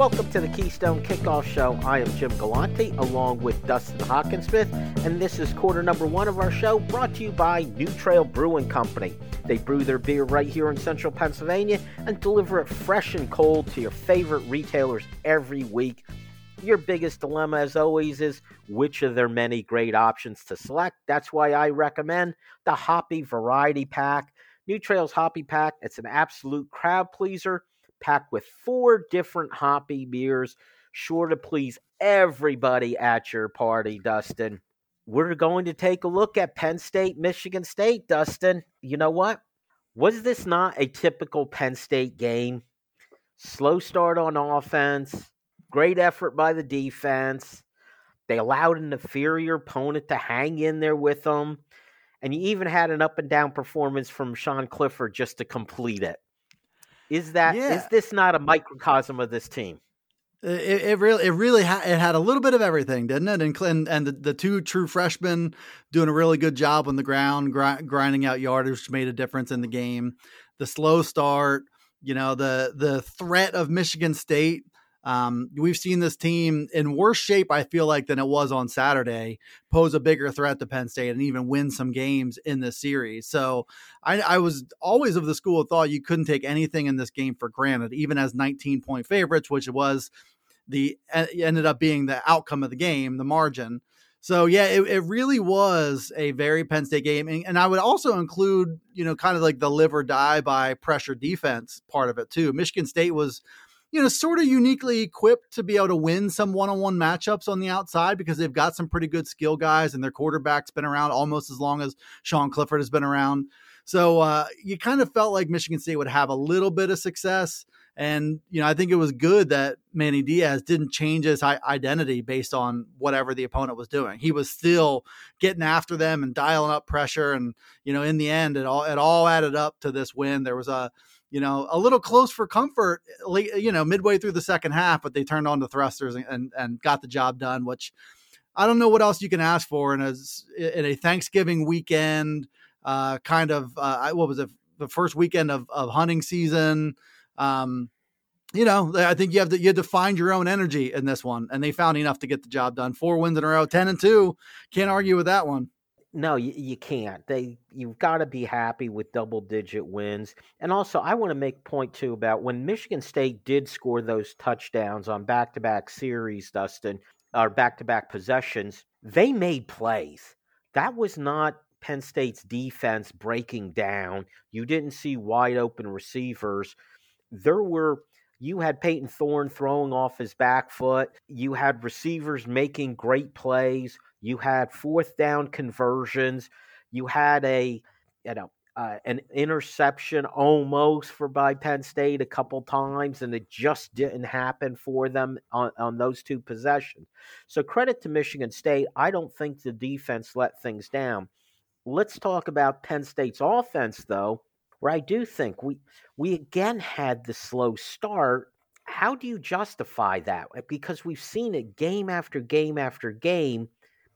Welcome to the Keystone Kickoff Show. I am Jim Galante along with Dustin Hockensmith, and this is quarter number one of our show brought to you by New Trail Brewing Company. They brew their beer right here in central Pennsylvania and deliver it fresh and cold to your favorite retailers every week. Your biggest dilemma, as always, is which of their many great options to select. That's why I recommend the Hoppy Variety Pack. New Trail's Hoppy Pack, it's an absolute crowd pleaser packed with four different hoppy beers, sure to please everybody at your party, Dustin. We're going to take a look at Penn State, Michigan State, Dustin. You know what? Was this not a typical Penn State game? Slow start on offense, great effort by the defense. They allowed an inferior opponent to hang in there with them. And you even had an up and down performance from Sean Clifford just to complete it. Is that yeah. is this not a microcosm of this team? It, it really, it really, ha- it had a little bit of everything, didn't it? And and, and the, the two true freshmen doing a really good job on the ground, gr- grinding out yardage, which made a difference in the game. The slow start, you know, the the threat of Michigan State um, we've seen this team in worse shape, I feel like, than it was on Saturday, pose a bigger threat to Penn State and even win some games in this series. So I, I was always of the school of thought you couldn't take anything in this game for granted, even as 19 point favorites, which was the ended up being the outcome of the game, the margin. So yeah, it, it really was a very Penn State game, and, and, I would also include, you know, kind of like the live or die by pressure defense part of it too. Michigan State was you know, sort of uniquely equipped to be able to win some one-on-one matchups on the outside because they've got some pretty good skill guys and their quarterback's been around almost as long as Sean Clifford has been around. So uh, you kind of felt like Michigan State would have a little bit of success. And, you know, I think it was good that Manny Diaz didn't change his identity based on whatever the opponent was doing. He was still getting after them and dialing up pressure. And, you know, in the end, it all, it all added up to this win. There was a, you know, a little close for comfort, you know, midway through the second half, but they turned on the thrusters and, and, and got the job done, which I don't know what else you can ask for in a, in a Thanksgiving weekend, uh, kind of, uh, what was it, the first weekend of, of hunting season. Um, you know, I think you have to you have to find your own energy in this one, and they found enough to get the job done. Four wins in a row, ten and two. Can't argue with that one no, you, you can't. They you've got to be happy with double digit wins. And also, I want to make point too about when Michigan State did score those touchdowns on back to back series, Dustin, or back to back possessions. They made plays. That was not Penn State's defense breaking down. You didn't see wide open receivers. There were you had Payton Thorne throwing off his back foot. You had receivers making great plays. You had fourth down conversions. You had a, you know, uh, an interception almost for by Penn State a couple times, and it just didn't happen for them on, on those two possessions. So credit to Michigan State. I don't think the defense let things down. Let's talk about Penn State's offense, though, where I do think we we again had the slow start. How do you justify that? Because we've seen it game after game after game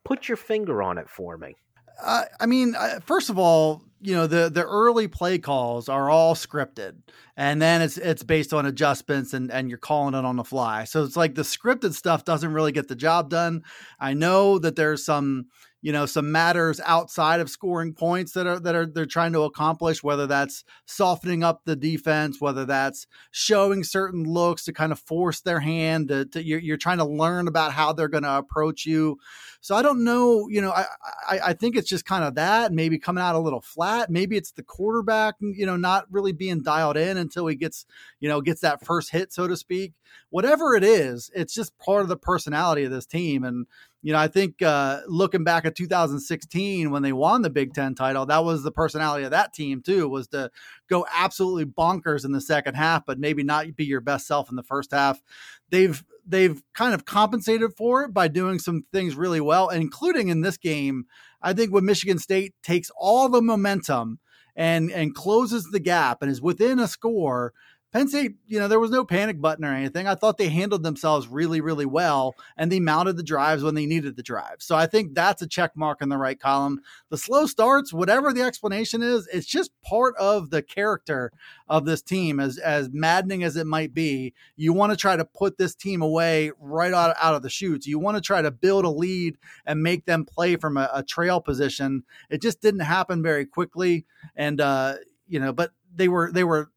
Put your finger on it for me. Uh, I mean, uh, first of all, you know the the early play calls are all scripted, and then it's it's based on adjustments, and and you're calling it on the fly. So it's like the scripted stuff doesn't really get the job done. I know that there's some you know some matters outside of scoring points that are that are they're trying to accomplish whether that's softening up the defense whether that's showing certain looks to kind of force their hand to, to you're, you're trying to learn about how they're going to approach you so i don't know you know I, I i think it's just kind of that maybe coming out a little flat. Maybe it's the quarterback you know not really being dialed in until he gets you know gets that first hit so to speak. Whatever it is it's just part of the personality of this team. And you know, I think uh, looking back at 2016 when they won the Big Ten title, that was the personality of that team too, was to go absolutely bonkers in the second half, but maybe not be your best self in the first half. They've they've kind of compensated for it by doing some things really well, including in this game. I think when Michigan State takes all the momentum and and closes the gap and is within a score Penn State, you know, there was no panic button or anything. I thought they handled themselves really, really well and they mounted the drives when they needed the drive. So I think that's a check mark in the right column. The slow starts, whatever the explanation is, it's just part of the character of this team. As as maddening as it might be, you want to try to put this team away right out, out of the chutes. You want to try to build a lead and make them play from a, a trail position. It just didn't happen very quickly. And uh, you know, but they were they were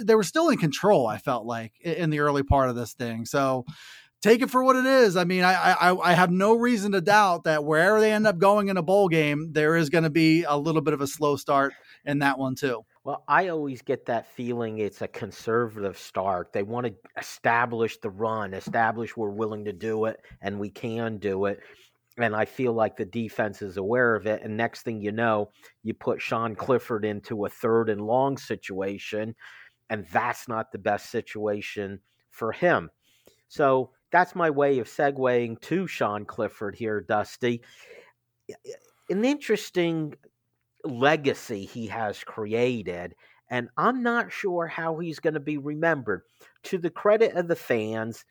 they were still in control. I felt like in the early part of this thing. So take it for what it is. I mean, I I, I have no reason to doubt that wherever they end up going in a bowl game, there is going to be a little bit of a slow start in that one too. Well, I always get that feeling it's a conservative start. They want to establish the run, establish we're willing to do it and we can do it. And I feel like the defense is aware of it. And next thing you know, you put Sean Clifford into a third and long situation and that's not the best situation for him. So that's my way of segueing to Sean Clifford here, Dusty. An interesting legacy he has created, and I'm not sure how he's going to be remembered. To the credit of the fans,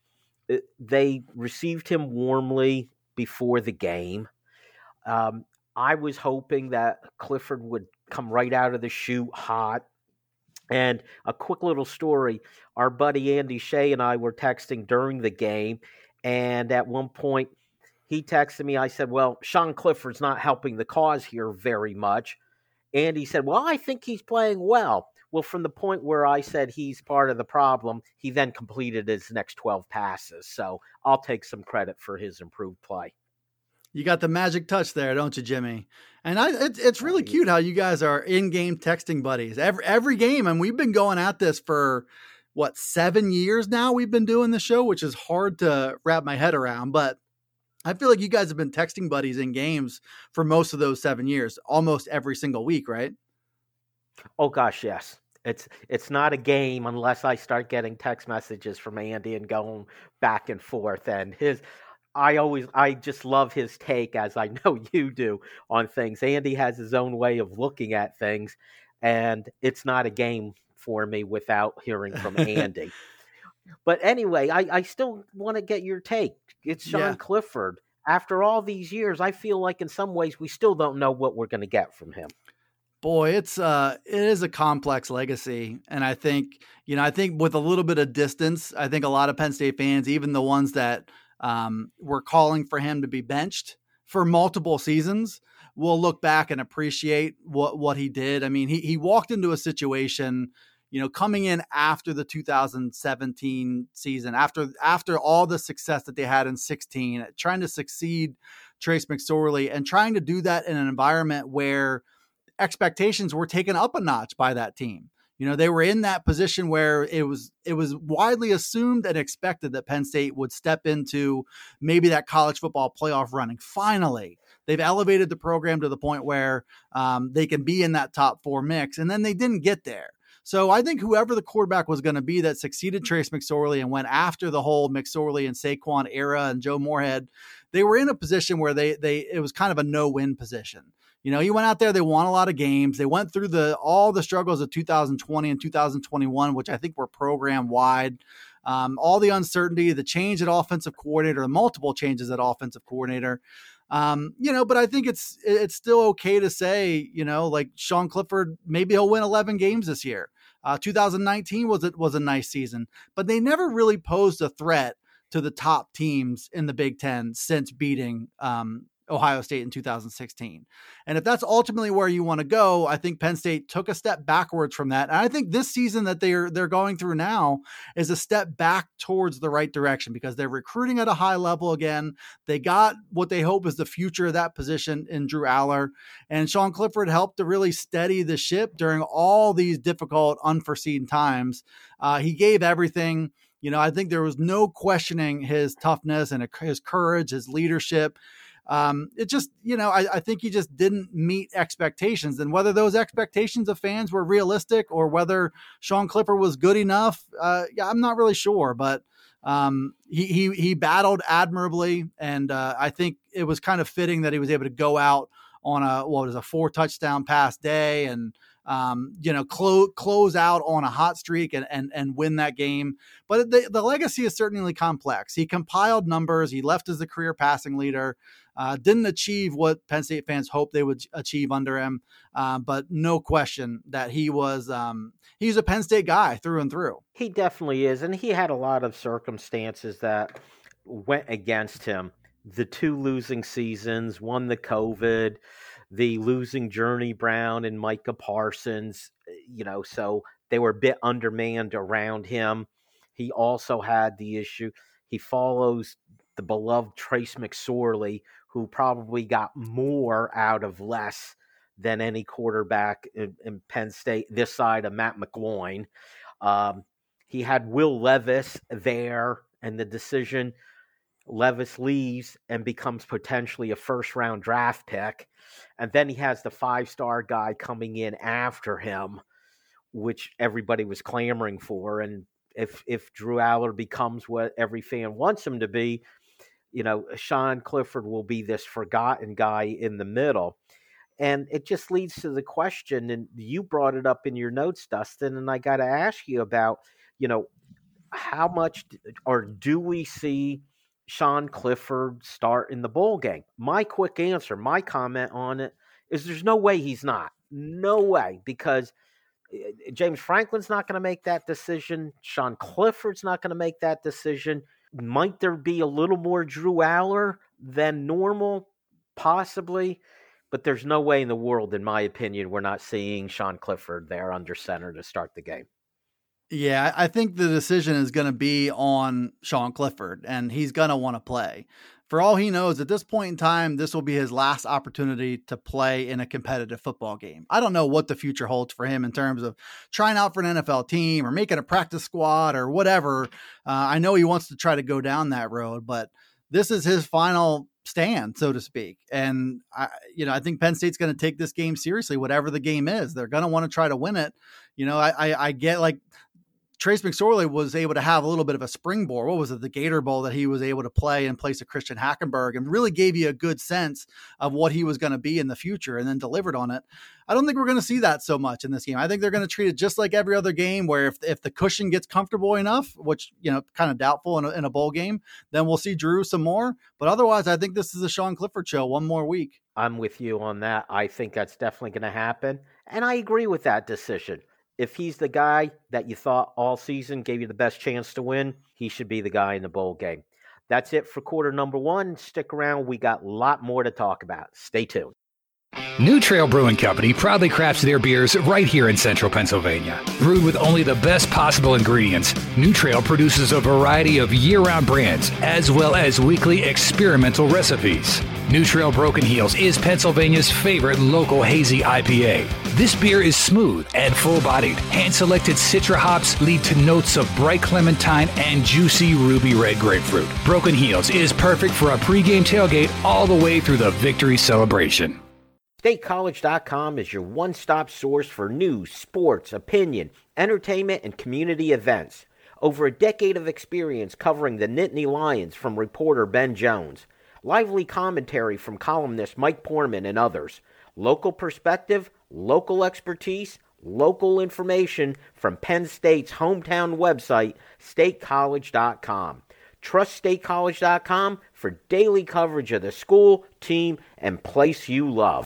uh, they received him warmly before the game. Um, I was hoping that Clifford would come right out of the chute hot and a quick little story our buddy Andy Shea and I were texting during the game. And at one point, he texted me. I said, Well, Sean Clifford's not helping the cause here very much. And he said, Well, I think he's playing well. Well, from the point where I said he's part of the problem, he then completed his next 12 passes. So I'll take some credit for his improved play. You got the magic touch there, don't you, Jimmy? And I, it, it's really cute how you guys are in-game texting buddies every every game, and we've been going at this for what seven years now. We've been doing the show, which is hard to wrap my head around, but I feel like you guys have been texting buddies in games for most of those seven years, almost every single week, right? Oh gosh, yes. It's it's not a game unless I start getting text messages from Andy and going back and forth. And his I always I just love his take as I know you do on things. Andy has his own way of looking at things and it's not a game for me without hearing from Andy. but anyway, I, I still want to get your take. It's Sean yeah. Clifford. After all these years, I feel like in some ways we still don't know what we're going to get from him. Boy, it's uh it is a complex legacy. And I think, you know, I think with a little bit of distance, I think a lot of Penn State fans, even the ones that um, we're calling for him to be benched for multiple seasons. We'll look back and appreciate what what he did. I mean, he he walked into a situation, you know, coming in after the 2017 season, after after all the success that they had in 16, trying to succeed Trace McSorley and trying to do that in an environment where expectations were taken up a notch by that team. You know, they were in that position where it was it was widely assumed and expected that Penn State would step into maybe that college football playoff running. Finally, they've elevated the program to the point where um, they can be in that top four mix, and then they didn't get there. So I think whoever the quarterback was going to be that succeeded Trace McSorley and went after the whole McSorley and Saquon era and Joe Moorhead, they were in a position where they they it was kind of a no win position. You know, he went out there, they won a lot of games. They went through the all the struggles of 2020 and 2021, which I think were program wide. Um, all the uncertainty, the change at offensive coordinator, the multiple changes at offensive coordinator. Um, you know, but I think it's it's still okay to say, you know, like Sean Clifford, maybe he'll win 11 games this year. Uh, 2019 was it was a nice season, but they never really posed a threat to the top teams in the Big Ten since beating um, Ohio State in 2016. And if that's ultimately where you want to go, I think Penn State took a step backwards from that. And I think this season that they're they're going through now is a step back towards the right direction because they're recruiting at a high level again. They got what they hope is the future of that position in Drew Allar And Sean Clifford helped to really steady the ship during all these difficult, unforeseen times. Uh, he gave everything. You know, I think there was no questioning his toughness and his courage, his leadership um, it just, you know, I, I, think he just didn't meet expectations. And whether those expectations of fans were realistic or whether Sean Clifford was good enough, uh, yeah, I'm not really sure. But um, he, he, he battled admirably. And uh, I think it was kind of fitting that he was able to go out on a, what was a four touchdown pass day and, um, you know, close close out on a hot streak and and, and win that game. But the, the legacy is certainly complex. He compiled numbers. He left as the career passing leader. Uh, didn't achieve what Penn State fans hoped they would achieve under him, uh, but no question that he was um, he's a Penn State guy through and through. He definitely is, and he had a lot of circumstances that went against him. The two losing seasons, one the COVID, the losing Journey Brown and Micah Parsons, you know, so they were a bit undermanned around him. He also had the issue. He follows the beloved Trace McSorley, who probably got more out of less than any quarterback in, in Penn State this side of Matt McGloin. Um, he had Will Levis there, and the decision Levis leaves and becomes potentially a first round draft pick. And then he has the five star guy coming in after him, which everybody was clamoring for. And if if Drew Allar becomes what every fan wants him to be, you know, Sean Clifford will be this forgotten guy in the middle. And it just leads to the question, and you brought it up in your notes, Dustin, and I got to ask you about, you know, how much or do we see Sean Clifford start in the bowl game? My quick answer, my comment on it is there's no way he's not. No way, because eh, James Franklin's not going to make that decision. Sean Clifford's not going to make that decision. Might there be a little more Drew Allar than normal? Possibly. But there's no way in the world, in my opinion, we're not seeing Sean Clifford there under center to start the game. Yeah, I think the decision is going to be on Sean Clifford, and he's going to want to play. For all he knows, at this point in time, this will be his last opportunity to play in a competitive football game. I don't know what the future holds for him in terms of trying out for an NFL team or making a practice squad or whatever. Uh, I know he wants to try to go down that road, but this is his final stand, so to speak. And I, you know, I think Penn State's going to take this game seriously, whatever the game is. They're going to want to try to win it. You know, I, I, I get like Trace McSorley was able to have a little bit of a springboard. What was it, the Gator Bowl that he was able to play in place of Christian Hackenberg and really gave you a good sense of what he was going to be in the future and then delivered on it. I don't think we're going to see that so much in this game. I think they're going to treat it just like every other game where if, if the cushion gets comfortable enough, which, you know, kind of doubtful in a, in a bowl game, then we'll see Drew some more. But otherwise, I think this is a Sean Clifford show one more week. I'm with you on that. I think that's definitely going to happen. And I agree with that decision if he's the guy that you thought all season gave you the best chance to win, he should be the guy in the bowl game. That's it for quarter number one. Stick around. We got a lot more to talk about. Stay tuned. New Trail Brewing Company proudly crafts their beers right here in central Pennsylvania. Brewed with only the best possible ingredients, New Trail produces a variety of year round brands as well as weekly experimental recipes. New Trail Broken Heels is Pennsylvania's favorite local hazy IPA. This beer is smooth and full bodied. Hand selected Citra hops lead to notes of bright clementine and juicy ruby red grapefruit. Broken Heels is perfect for a pregame tailgate all the way through the victory celebration. StateCollege.com is your one stop source for news, sports, opinion, entertainment, and community events. Over a decade of experience covering the Nittany Lions from reporter Ben Jones lively commentary from columnist Mike Poorman and others, local perspective, local expertise, local information from Penn State's hometown website, statecollege.com. Trust statecollege.com for daily coverage of the school, team, and place you love.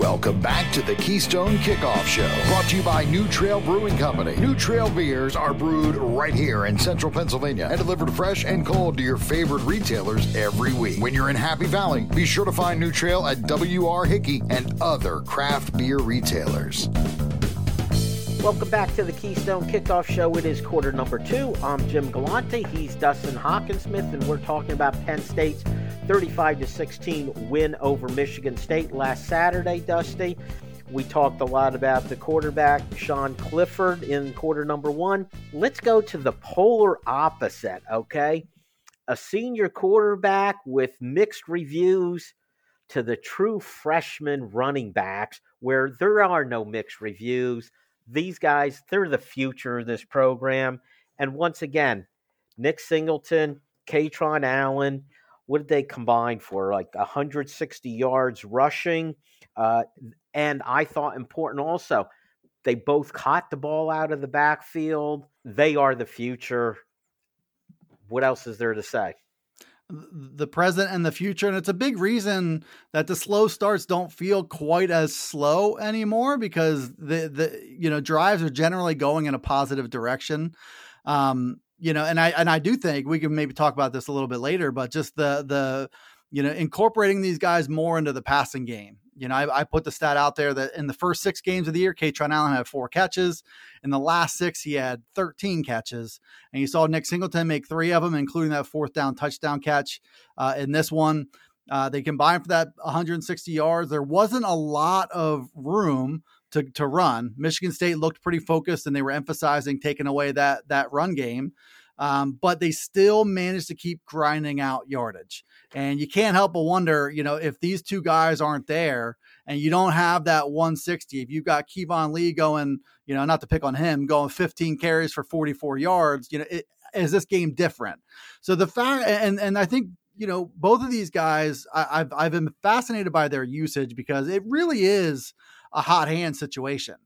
Welcome back to the Keystone Kickoff Show, brought to you by New Trail Brewing Company. New Trail beers are brewed right here in central Pennsylvania and delivered fresh and cold to your favorite retailers every week. When you're in Happy Valley, be sure to find New Trail at W.R. Hickey and other craft beer retailers. Welcome back to the Keystone Kickoff Show. It is quarter number two. I'm Jim Galante. He's Dustin Hockensmith, and we're talking about Penn State's 35 to 16 win over Michigan State last Saturday. Dusty, we talked a lot about the quarterback Sean Clifford in quarter number one. Let's go to the polar opposite. Okay, a senior quarterback with mixed reviews to the true freshman running backs, where there are no mixed reviews these guys, they're the future of this program. And once again, Nick Singleton, Kaytron Allen, what did they combine for? Like 160 yards rushing. Uh, and I thought important also, they both caught the ball out of the backfield. They are the future. What else is there to say? the present and the future. And it's a big reason that the slow starts don't feel quite as slow anymore because the, the, you know, drives are generally going in a positive direction. Um, you know, and I, and I do think we can maybe talk about this a little bit later, but just the, the, you know, incorporating these guys more into the passing game. You know, I, I, put the stat out there that in the first six games of the year, Kaytron Allen had four catches. In the last six, he had 13 catches. And you saw Nick Singleton make three of them, including that fourth down touchdown catch uh, in this one. Uh, they combined for that 160 yards. There wasn't a lot of room to, to run. Michigan State looked pretty focused and they were emphasizing taking away that, that run game. Um, but they still managed to keep grinding out yardage. And you can't help but wonder, you know, if these two guys aren't there and you don't have that 160, if you've got Keyvone Lee going, you know, not to pick on him, going 15 carries for 44 yards, you know, it, is this game different? So the fact, and and I think you know both of these guys, I, I've I've been fascinated by their usage because it really is a hot hand situation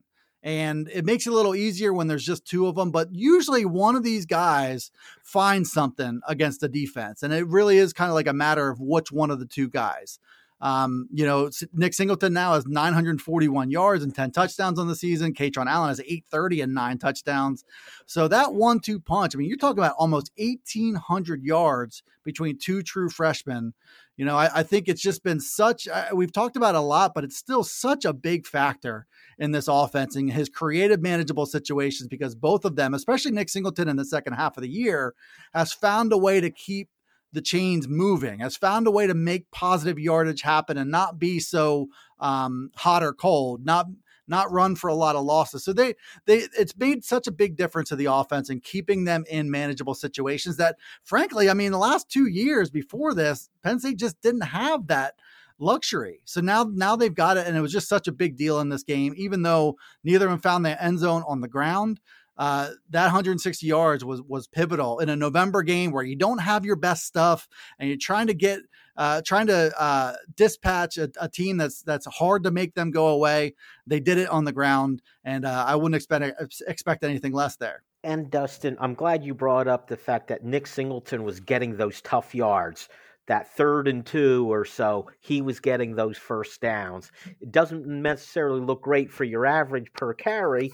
and it makes it a little easier when there's just two of them. But usually one of these guys finds something against the defense, and it really is kind of like a matter of which one of the two guys. Um, you know, Nick Singleton now has 941 yards and 10 touchdowns on the season. Kaytron Allen has 830 and nine touchdowns. So that one-two punch. I mean, you're talking about almost 1,800 yards between two true freshmen. You know, I, I think it's just been such. Uh, we've talked about a lot, but it's still such a big factor in this offense and his creative, manageable situations because both of them, especially Nick Singleton in the second half of the year, has found a way to keep the chains moving, has found a way to make positive yardage happen and not be so um, hot or cold, not not run for a lot of losses. So they they it's made such a big difference to the offense and keeping them in manageable situations that frankly, I mean, the last two years before this, Penn State just didn't have that luxury. So now now they've got it, and it was just such a big deal in this game. Even though neither of them found the end zone on the ground, uh, that 160 yards was was pivotal in a November game where you don't have your best stuff and you're trying to get uh, trying to uh, dispatch a, a, team that's that's hard to make them go away. They did it on the ground, and uh, I wouldn't expect expect anything less there. And Dustin, I'm glad you brought up the fact that Nick Singleton was getting those tough yards that third and two or so, he was getting those first downs. It doesn't necessarily look great for your average per carry,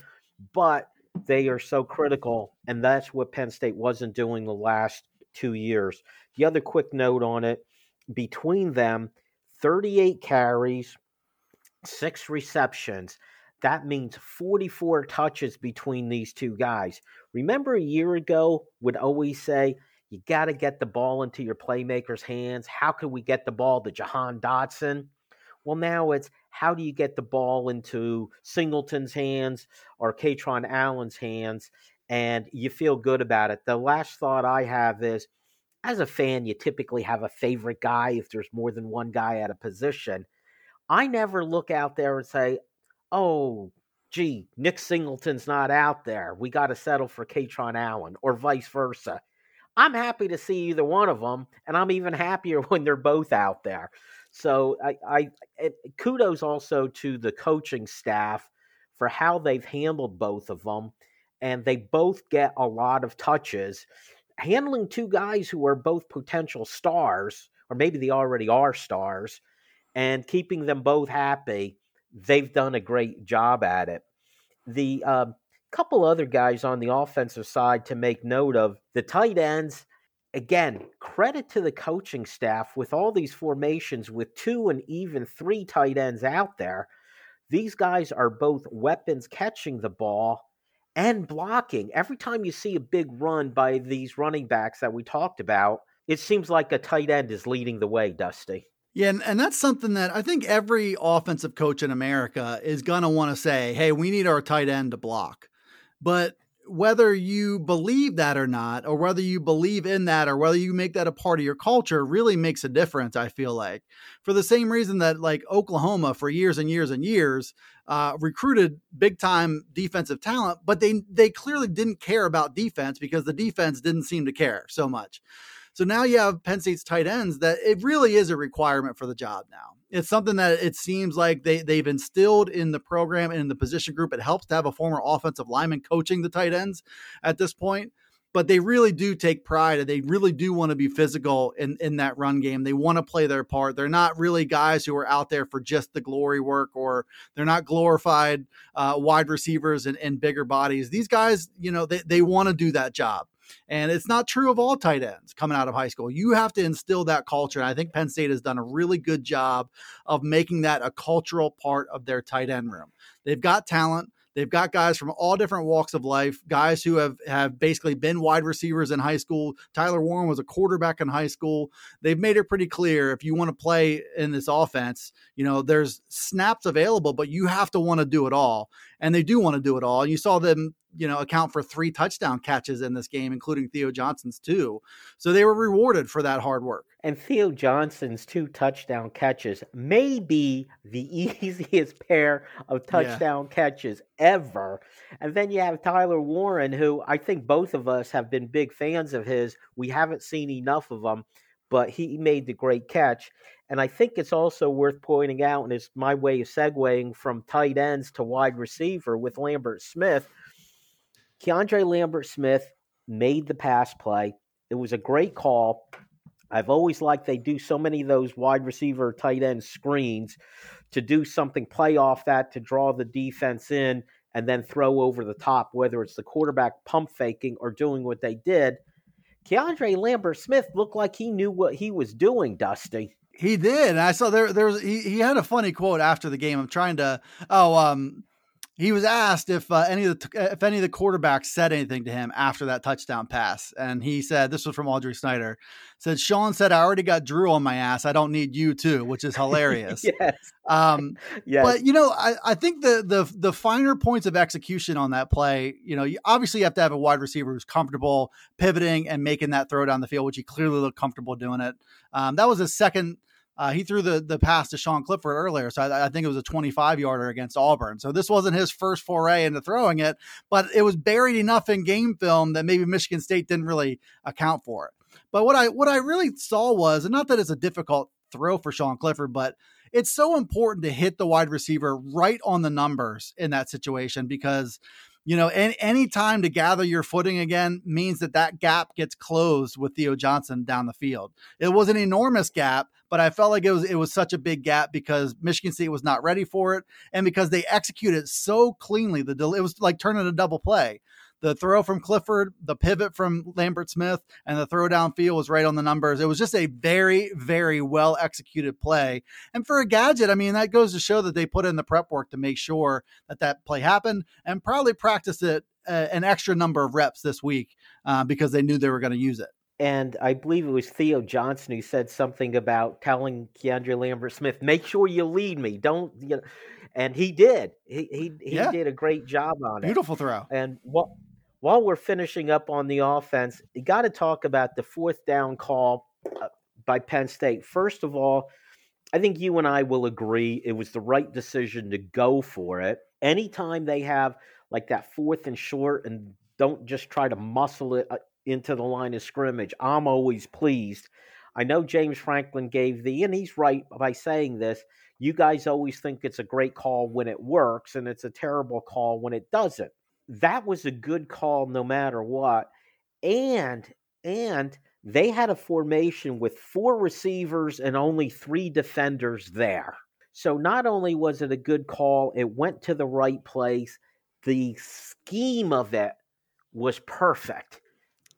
but they are so critical, and that's what Penn State wasn't doing the last two years. The other quick note on it between them 38 carries, six receptions. That means 44 touches between these two guys. Remember a year ago, would always say, you got to get the ball into your playmakers' hands. How can we get the ball to Jahan Dotson? Well, now it's how do you get the ball into Singleton's hands or Kaytron Allen's hands, and you feel good about it. The last thought I have is, as a fan, you typically have a favorite guy if there's more than one guy at a position. I never look out there and say, "Oh, gee, Nick Singleton's not out there. We got to settle for Kaytron Allen," or vice versa I'm happy to see either one of them, and I'm even happier when they're both out there. So I, I it, kudos also to the coaching staff for how they've handled both of them, and they both get a lot of touches. Handling two guys who are both potential stars, or maybe they already are stars, and keeping them both happy. they've done a great job at it. The uh, couple other guys on the offensive side to make note of the tight ends. Again, credit to the coaching staff with all these formations with two and even three tight ends out there. These guys are both weapons catching the ball and blocking. Every time you see a big run by these running backs that we talked about, it seems like a tight end is leading the way, Dusty. Yeah, and, and that's something that I think every offensive coach in America is going to want to say, hey, we need our tight end to block. But whether you believe that or not, or whether you believe in that, or whether you make that a part of your culture, really makes a difference. I feel like for the same reason that like Oklahoma for years and years and years uh, recruited big time defensive talent, but they they clearly didn't care about defense because the defense didn't seem to care so much. So now you have Penn State's tight ends that it really is a requirement for the job now. It's something that it seems like they, they've instilled in the program and in the position group. It helps to have a former offensive lineman coaching the tight ends at this point but they really do take pride and they really do want to be physical in, in that run game. They want to play their part. They're not really guys who are out there for just the glory work or they're not glorified uh, wide receivers and, and bigger bodies. These guys, you know, they, they want to do that job. And it's not true of all tight ends coming out of high school. You have to instill that culture. And I think Penn State has done a really good job of making that a cultural part of their tight end room. They've got talent. They've got guys from all different walks of life, guys who have have basically been wide receivers in high school. Tyler Warren was a quarterback in high school. They've made it pretty clear if you want to play in this offense, you know, there's snaps available, but you have to want to do it all. And they do want to do it all. You saw them you know, account for three touchdown catches in this game, including Theo Johnson's two. So they were rewarded for that hard work. And Theo Johnson's two touchdown catches may be the easiest pair of touchdown yeah. catches ever. And then you have Tyler Warren, who I think both of us have been big fans of his. We haven't seen enough of him, but he made the great catch. And I think it's also worth pointing out, and it's my way of segueing from tight ends to wide receiver with Lambert Smith Keandre Lambert Smith made the pass play. It was a great call. I've always liked they do so many of those wide receiver tight end screens to do something, play off that to draw the defense in and then throw over the top, whether it's the quarterback pump faking or doing what they did. Keandre Lambert Smith looked like he knew what he was doing, Dusty. He did. I saw there there was he, he had a funny quote after the game. I'm trying to oh um he was asked if uh, any of the if any of the quarterbacks said anything to him after that touchdown pass, and he said this was from Audrey Snyder. Said Sean said I already got Drew on my ass. I don't need you too, which is hilarious. yes. Um, yes. But you know, I, I think the the the finer points of execution on that play, you know, you obviously you have to have a wide receiver who's comfortable pivoting and making that throw down the field, which he clearly looked comfortable doing it. Um, that was his second uh, he threw the the pass to Sean Clifford earlier, so I, I, think it was a 25 yarder against Auburn. So this wasn't his first foray into throwing it, but it was buried enough in game film that maybe Michigan State didn't really account for it. But what I what I really saw was, and not that it's a difficult throw for Sean Clifford, but it's so important to hit the wide receiver right on the numbers in that situation because you know, any, any time to gather your footing again means that that gap gets closed with Theo Johnson down the field. It was an enormous gap, but I felt like it was it was such a big gap because Michigan State was not ready for it, and because they executed so cleanly. The it was like turning a double play the throw from Clifford, the pivot from Lambert Smith, and the throw downfield was right on the numbers. It was just a very, very well executed play. And for a gadget, I mean, that goes to show that they put in the prep work to make sure that that play happened and probably practiced it uh, an extra number of reps this week uh, because they knew they were going to use it. And I believe it was Theo Johnson who said something about telling Keandre Lambert Smith, make sure you lead me. Don't, you know, and he did. He he, he yeah. did a great job on it. Beautiful throw. And what while we're finishing up on the offense, you got to talk about the fourth down call uh, by Penn State. First of all, I think you and I will agree it was the right decision to go for it. Anytime they have like that fourth and short and don't just try to muscle it uh, into the line of scrimmage, I'm always pleased. I know James Franklin gave the, and he's right by saying this. You guys always think it's a great call when it works, and it's a terrible call when it doesn't that was a good call no matter what. And and they had a formation with four receivers and only three defenders there. So not only was it a good call, it went to the right place. The scheme of it was perfect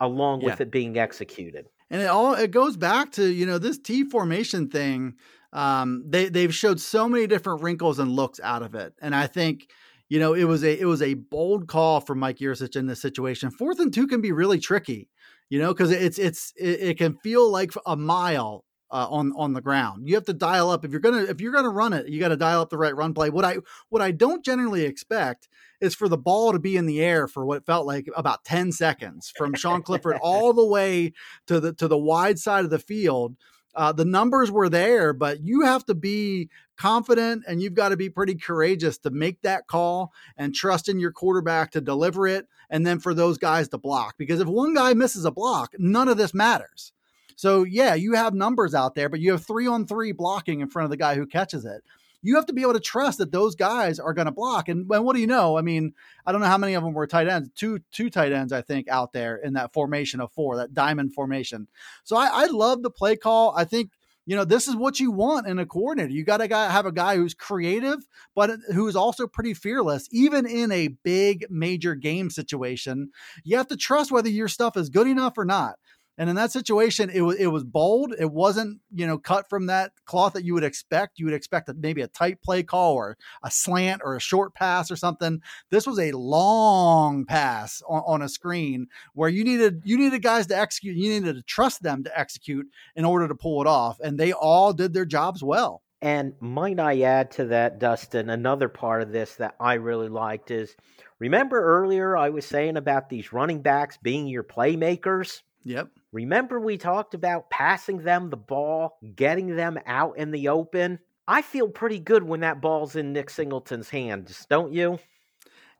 along yeah. with it being executed. And it all it goes back to, you know, this T formation thing. Um, they they've showed so many different wrinkles and looks out of it. And I think you know, it was a it was a bold call from Mike Yurcich in this situation. Fourth and two can be really tricky, you know, because it's it's it, it, can feel like a mile uh, on on the ground. You have to dial up if you're gonna if you're gonna run it. You got to dial up the right run play. What I what I don't generally expect is for the ball to be in the air for what felt like about ten seconds from Sean Clifford all the way to the to the wide side of the field. Uh, the numbers were there, but you have to be confident and you've got to be pretty courageous to make that call and trust in your quarterback to deliver it. And then for those guys to block, because if one guy misses a block, none of this matters. So, yeah, you have numbers out there, but you have three on three blocking in front of the guy who catches it you have to be able to trust that those guys are going to block. And, and what do you know? I mean, I don't know how many of them were tight ends. Two two tight ends, I think, out there in that formation of four, that diamond formation. So I, I love the play call. I think you know this is what you want in a coordinator. You got to have a guy who's creative, but who's also pretty fearless, even in a big major game situation. You have to trust whether your stuff is good enough or not. And in that situation, it was it was bold. It wasn't you know cut from that cloth that you would expect. You would expect a, maybe a tight play call or a slant or a short pass or something. This was a long pass on, on a screen where you needed you needed guys to execute. You needed to trust them to execute in order to pull it off, and they all did their jobs well. And might I add to that, Dustin, another part of this that I really liked is remember earlier I was saying about these running backs being your playmakers? Yep. Remember, we talked about passing them the ball, getting them out in the open? I feel pretty good when that ball's in Nick Singleton's hands, don't you?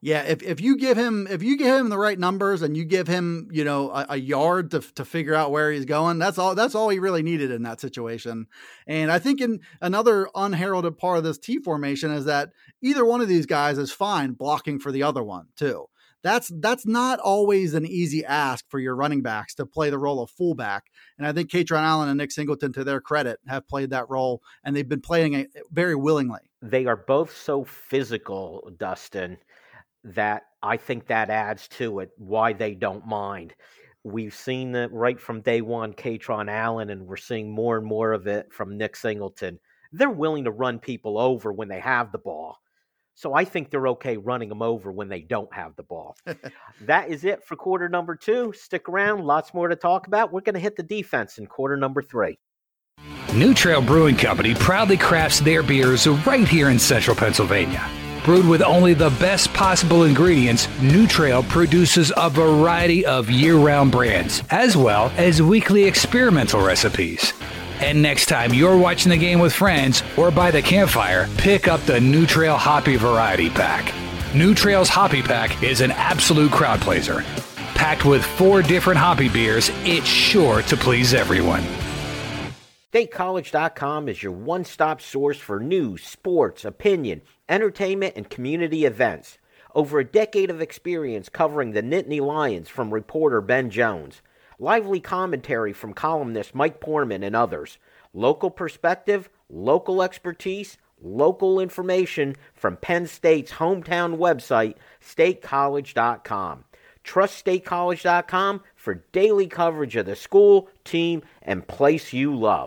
Yeah, if, if you give him if you give him the right numbers and you give him you know a, a, yard to to figure out where he's going, that's all that's all he really needed in that situation. And I think in another unheralded part of this T formation is that either one of these guys is fine blocking for the other one too that's that's not always an easy ask for your running backs to play the role of fullback. And I think Kaytron Allen and Nick Singleton, to their credit, have played that role, and they've been playing it very willingly. They are both so physical, Dustin, that I think that adds to it why they don't mind. We've seen that right from day one, Kaytron Allen, and we're seeing more and more of it from Nick Singleton. They're willing to run people over when they have the ball so I think they're okay running them over when they don't have the ball. that is it for quarter number two. Stick around, lots more to talk about. We're going to hit the defense in quarter number three. New Trail Brewing Company proudly crafts their beers right here in central Pennsylvania. Brewed with only the best possible ingredients, New Trail produces a variety of year round brands, as well as weekly experimental recipes. And next time you're watching the game with friends or by the campfire, pick up the New Trail Hoppy Variety Pack. New Trail's Hoppy Pack is an absolute crowd pleaser. Packed with four different hoppy beers, it's sure to please everyone. StateCollege.com is your one stop source for news, sports, opinion, entertainment, and community events. Over a decade of experience covering the Nittany Lions from reporter Ben Jones lively commentary from columnist Mike Poorman and others, local perspective, local expertise, local information from Penn State's hometown website, statecollege.com. Trust statecollege.com for daily coverage of the school, team, and place you love.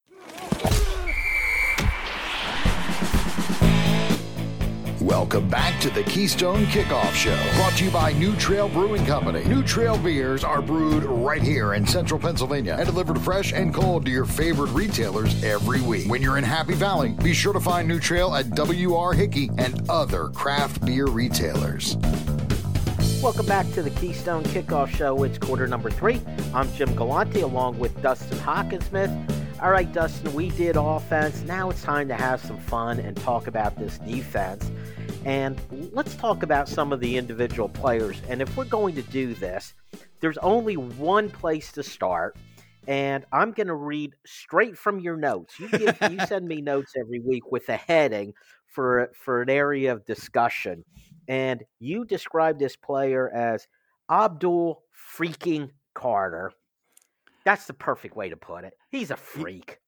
Welcome back to the Keystone Kickoff Show, brought to you by New Trail Brewing Company. New Trail beers are brewed right here in central Pennsylvania and delivered fresh and cold to your favorite retailers every week. When you're in Happy Valley, be sure to find New Trail at W.R. Hickey and other craft beer retailers. Welcome back to the Keystone Kickoff Show. It's quarter number three. I'm Jim Galante along with Dustin Hockensmith. All right, Dustin, we did offense. Now it's time to have some fun and talk about this defense. And let's talk about some of the individual players. And if we're going to do this, there's only one place to start. And I'm going to read straight from your notes. You, give, you send me notes every week with a heading for, for an area of discussion. And you describe this player as Abdul freaking Carter. That's the perfect way to put it. He's a freak.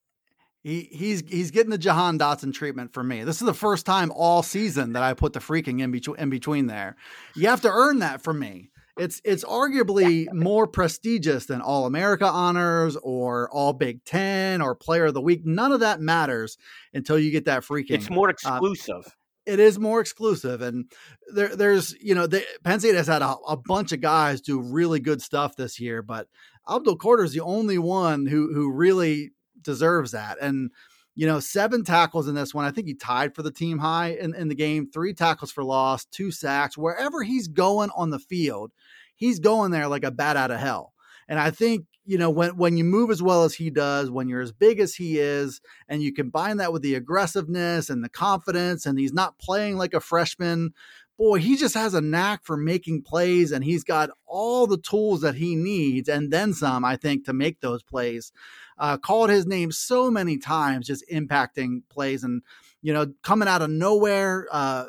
He, he's he's getting the Jahan Dotson treatment for me. This is the first time all season that I put the freaking in between in between there. You have to earn that for me. It's it's arguably more prestigious than All America honors or All Big Ten or Player of the Week. None of that matters until you get that freaking. It's more uh, exclusive. Uh, it is more exclusive, and there, there's you know the, Penn State has had a, a bunch of guys do really good stuff this year, but Abdul Carter is the only one who who really deserves that. And you know, seven tackles in this one. I think he tied for the team high in, in the game. Three tackles for loss, two sacks. Wherever he's going on the field, he's going there like a bat out of hell. And I think you know when when you move as well as he does, when you're as big as he is, and you combine that with the aggressiveness and the confidence, and he's not playing like a freshman boy, he just has a knack for making plays and he's got all the tools that he needs and then some, I think, to make those plays. Uh, called his name so many times, just impacting plays and, you know, coming out of nowhere, uh,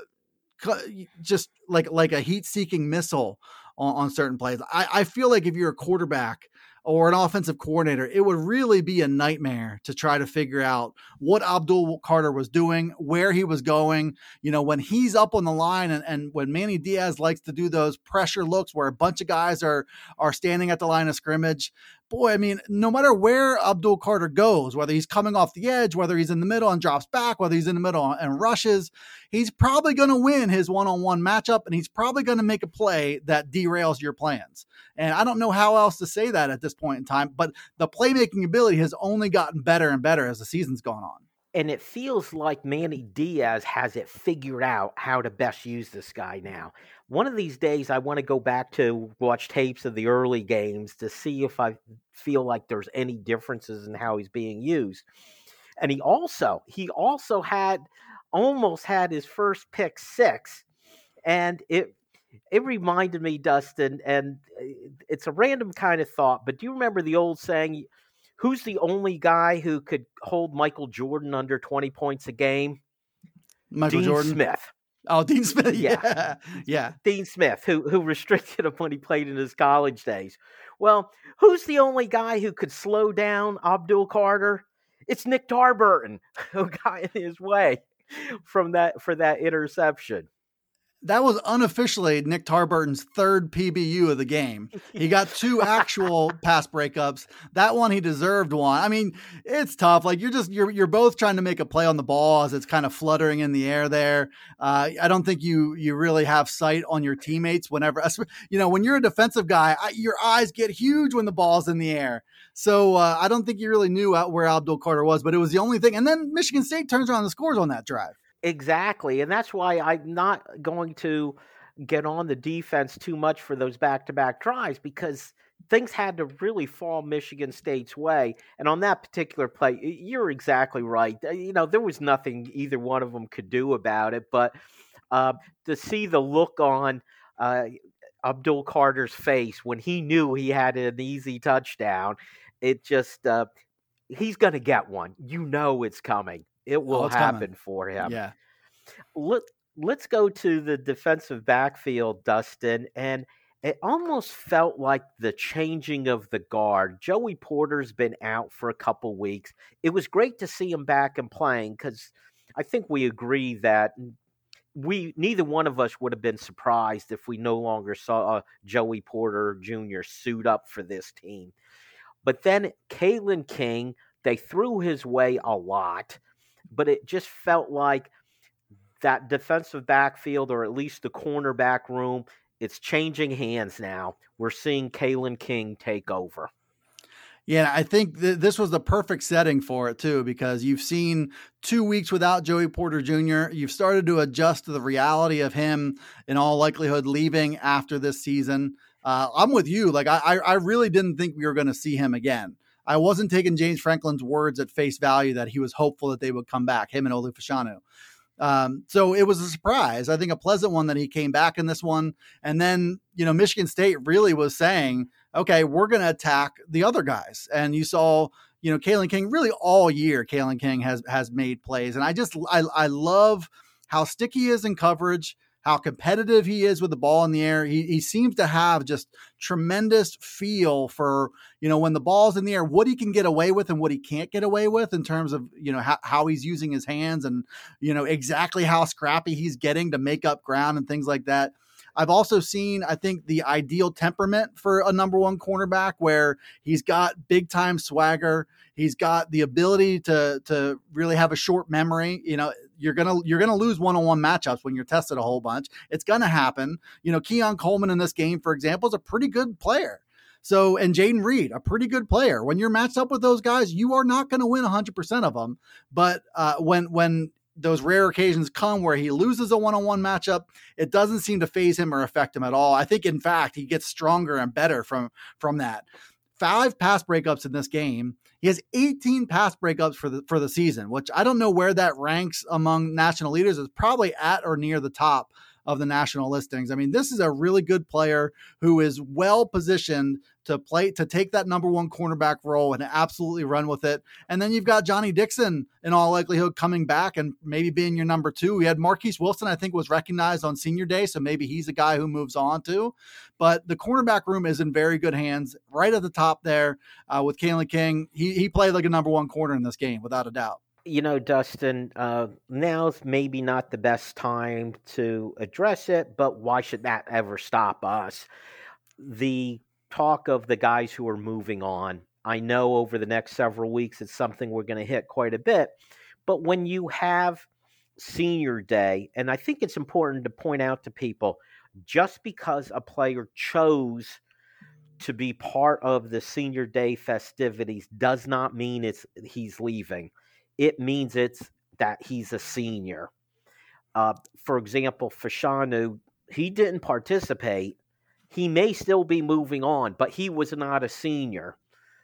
just like like a heat seeking missile on, on certain plays. I, I feel like if you're a quarterback or an offensive coordinator, it would really be a nightmare to try to figure out what Abdul Carter was doing, where he was going. You know, when he's up on the line and, and when Manny Diaz likes to do those pressure looks where a bunch of guys are are standing at the line of scrimmage, boy, I mean, no matter where Abdul Carter goes, whether he's coming off the edge, whether he's in the middle and drops back, whether he's in the middle and rushes, he's probably going to win his one on one matchup and he's probably going to make a play that derails your plans. And I don't know how else to say that at this point in time, but the playmaking ability has only gotten better and better as the season's gone on and it feels like Manny Diaz has it figured out how to best use this guy now. One of these days, I want to go back to watch tapes of the early games to see if I feel like there's any differences in how he's being used. And he also he also had almost had his first pick six, and it it reminded me, Dustin, and uh, it's a random kind of thought, but do you remember the old saying? Who's the only guy who could hold Michael Jordan under 20 points a game? Michael Dean Jordan. Smith. Oh, Dean Smith. Yeah. yeah. Dean Smith, who who restricted him when he played in his college days. Well, who's the only guy who could slow down Abdul Carter? It's Nick Tarburton, who got in his way from that for that interception that was unofficially Nick Tarburton's third PBU of the game. He got two actual pass breakups. That one he deserved one. I mean, it's tough. Like you're just you're you're both trying to make a play on the ball as it's kind of fluttering in the air there. Uh, I don't think you you really have sight on your teammates whenever you know when you're a defensive guy. I, your eyes get huge when the ball's in the air. So uh, I don't think you really knew where Abdul Carter was, but it was the only thing. And then Michigan State turns around and scores on that drive. Exactly. And that's why I'm not going to get on the defense too much for those back to back drives because things had to really fall Michigan State's way. And on that particular play, you're exactly right. Uh, you know, there was nothing either one of them could do about it. But uh, to see the look on uh, Abdul Carter's face when he knew he had an easy touchdown, it just, uh, he's going to get one. You know it's coming. It will oh, happen coming. for him. Yeah. Let, let's go to the defensive backfield, Dustin. And it almost felt like the changing of the guard. Joey Porter's been out for a couple weeks. It was great to see him back and playing because I think we agree that we neither one of us would have been surprised if we no longer saw Joey Porter Jr. suit up for this team. But then Kalen King, they threw his way a lot but it just felt like that defensive backfield, or at least the cornerback room, it's changing hands now. We're seeing Kalen King take over. Yeah, I think th- this was the perfect setting for it too, because you've seen two weeks without Joey Porter Jr. You've started to adjust to the reality of him, in all likelihood, leaving after this season. Uh, I'm with you. Like I, I really didn't think we were going to see him again. I wasn't taking James Franklin's words at face value that he was hopeful that they would come back, him and Olu Fashanu. Um, so it was a surprise. I think a pleasant one that he came back in this one. And then, you know, Michigan State really was saying, okay, we're going to attack the other guys. And you saw, you know, Kalen King really all year, Kalen King has, has made plays. And I just, I, I love how sticky he is in coverage how competitive he is with the ball in the air. He, he seems to have just tremendous feel for, you know, when the ball's in the air, what he can get away with and what he can't get away with in terms of, you know, how, how he's using his hands and, you know, exactly how scrappy he's getting to make up ground and things like that. I've also seen, I think, the ideal temperament for a number one cornerback where he's got big time swagger. He's got the ability to to really have a short memory. You know, you're gonna you're gonna lose one on one matchups when you're tested a whole bunch. It's gonna happen. You know, Keon Coleman in this game, for example, is a pretty good player. So, and Jayden Reed, a pretty good player. When you're matched up with those guys, you are not going to win 100% of them. But uh, when when those rare occasions come where he loses a one-on-one matchup, it doesn't seem to phase him or affect him at all. I think, in fact, he gets stronger and better from from that. Five pass breakups in this game. He has 18 pass breakups for the for the season, which I don't know where that ranks among national leaders. It's probably at or near the top of the national listings. I mean, this is a really good player who is well positioned to play to take that number one cornerback role and absolutely run with it. And then you've got Johnny Dixon in all likelihood coming back and maybe being your number two. We had Marquise Wilson, I think, was recognized on senior day, so maybe he's a guy who moves on to. But the cornerback room is in very good hands, right at the top there uh, with Kalen King. He he played like a number one corner in this game, without a doubt you know, Dustin, uh, now's maybe not the best time to address it, but why should that ever stop us? The talk of the guys who are moving on, I know over the next several weeks it's something we're going to hit quite a bit, but when you have senior day, and I think it's important to point out to people just because a player chose to be part of the senior day festivities does not mean it's he's leaving it means it's that he's a senior. Uh, for example, Fashanu, he didn't participate. He may still be moving on, but he was not a senior.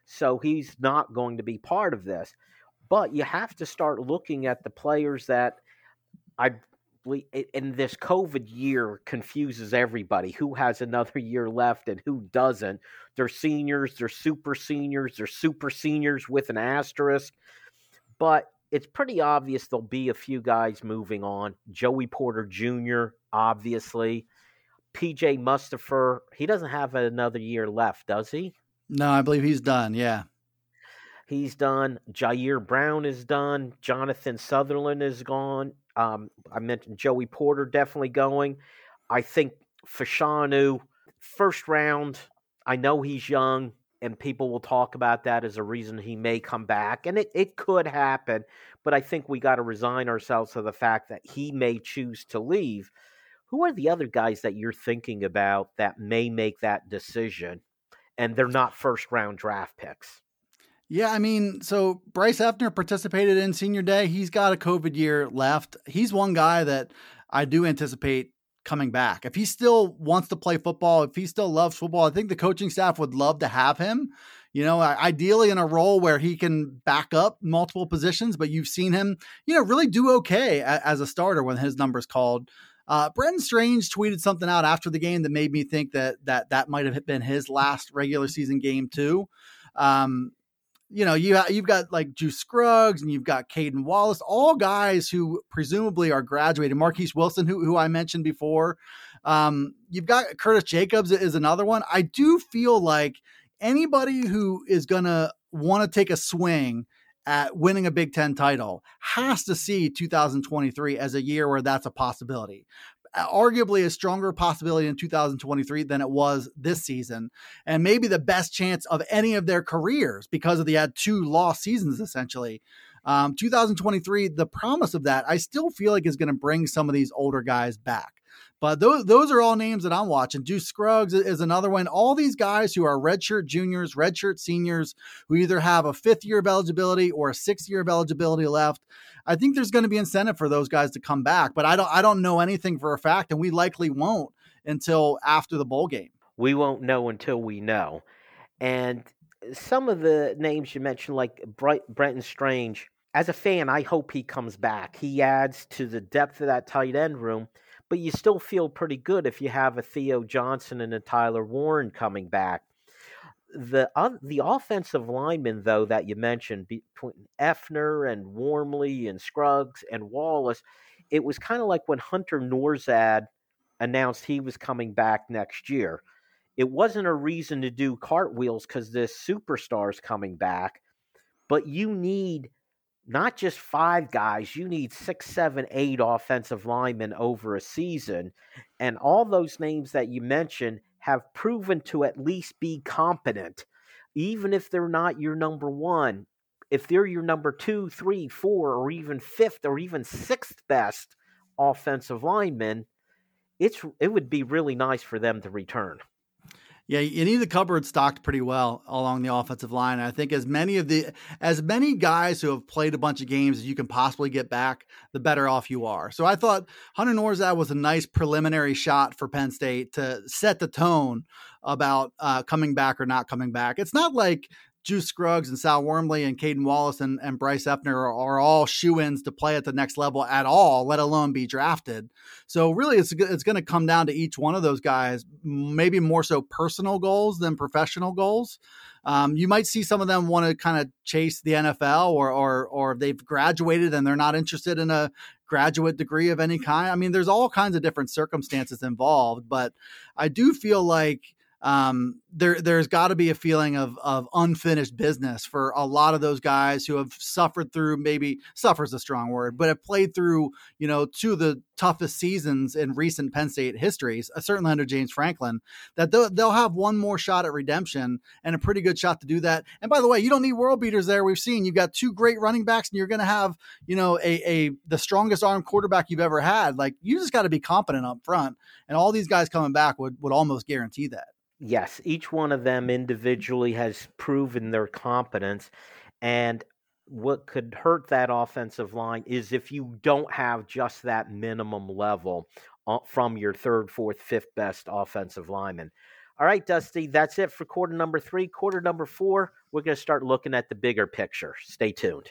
So he's not going to be part of this. But you have to start looking at the players that I in this COVID year confuses everybody. Who has another year left and who doesn't? They're seniors, they're super seniors, they're super seniors with an asterisk but it's pretty obvious there'll be a few guys moving on. Joey Porter Jr., obviously. PJ Mustipher, he doesn't have another year left, does he? No, I believe he's done. Yeah. He's done. Ji'Ayir Brown is done. Jonathan Sutherland is gone. Um, I mentioned Joey Porter definitely going. I think Fashanu, first round. I know he's young and people will talk about that as a reason he may come back. And it, it could happen, but I think we got to resign ourselves to the fact that he may choose to leave. Who are the other guys that you're thinking about that may make that decision and they're not first round draft picks? Yeah, I mean, so Bryce Effner participated in senior day. He's got a COVID year left. He's one guy that I do anticipate coming back. If he still wants to play football, if he still loves football, I think the coaching staff would love to have him. You know, ideally in a role where he can back up multiple positions, but you've seen him, you know, really do okay as a starter when his number's called. Uh, Brenton Strange tweeted something out after the game that made me think that that that might have been his last regular season game too. Um, you know, you you've got like Juice Scruggs and you've got Caden Wallace, all guys who presumably are graduated. Marquise Wilson, who who I mentioned before. Um, you've got Curtis Jacobs is another one. I do feel like anybody who is gonna want to take a swing at winning a Big Ten title has to see 2023 as a year where that's a possibility arguably a stronger possibility in 2023 than it was this season, and maybe the best chance of any of their careers because of the had two lost seasons essentially. Um, 2023, the promise of that, I still feel like is going to bring some of these older guys back. But those those are all names that I'm watching. Juice Scruggs is another one. All these guys who are redshirt juniors, redshirt seniors, who either have a fifth year of eligibility or a sixth year of eligibility left. I think there's going to be incentive for those guys to come back. But I don't I don't know anything for a fact, and we likely won't until after the bowl game. We won't know until we know. And some of the names you mentioned, like Bright, Brenton Strange, as a fan, I hope he comes back. He adds to the depth of that tight end room but you still feel pretty good if you have a Theo Johnson and a Tyler Warren coming back. The uh, the offensive linemen though that you mentioned between Effner and Wormley and Scruggs and Wallace, it was kind of like when Hunter Nourzad announced he was coming back next year. It wasn't a reason to do cartwheels because this superstar's coming back, but you need not just five guys, you need six, seven, eight offensive linemen over a season. And all those names that you mentioned have proven to at least be competent, even if they're not your number one. If they're your number two, three, four, or even fifth or even sixth best offensive lineman, it's it would be really nice for them to return. Yeah, you need the cupboard stocked pretty well along the offensive line. I think as many of the as many guys who have played a bunch of games as you can possibly get back, the better off you are. So I thought Hunter Nourzad was a nice preliminary shot for Penn State to set the tone about uh, coming back or not coming back. It's not like Juice Scruggs and Sal Wormley and Caden Wallace and, and Bryce Effner are, are all shoe ins to play at the next level at all, let alone be drafted. So really, it's it's going to come down to each one of those guys, maybe more so personal goals than professional goals. Um, you might see some of them want to kind of chase the NFL, or or or they've graduated and they're not interested in a graduate degree of any kind. I mean, there's all kinds of different circumstances involved, but I do feel like um, there there's got to be a feeling of of unfinished business for a lot of those guys who have suffered through maybe suffers a strong word, but have played through you know two of the toughest seasons in recent Penn State histories, uh, certainly under James Franklin. That they'll, they'll have one more shot at redemption and a pretty good shot to do that. And by the way, you don't need world beaters there. We've seen you've got two great running backs, and you're going to have you know a a the strongest arm quarterback you've ever had. Like you just got to be competent up front, and all these guys coming back would would almost guarantee that yes, each one of them individually has proven their competence. And what could hurt that offensive line is if you don't have just that minimum level uh, from your third, fourth, fifth best offensive lineman. All right, Dusty, that's it for quarter number three. Quarter number four, we're going to start looking at the bigger picture. Stay tuned.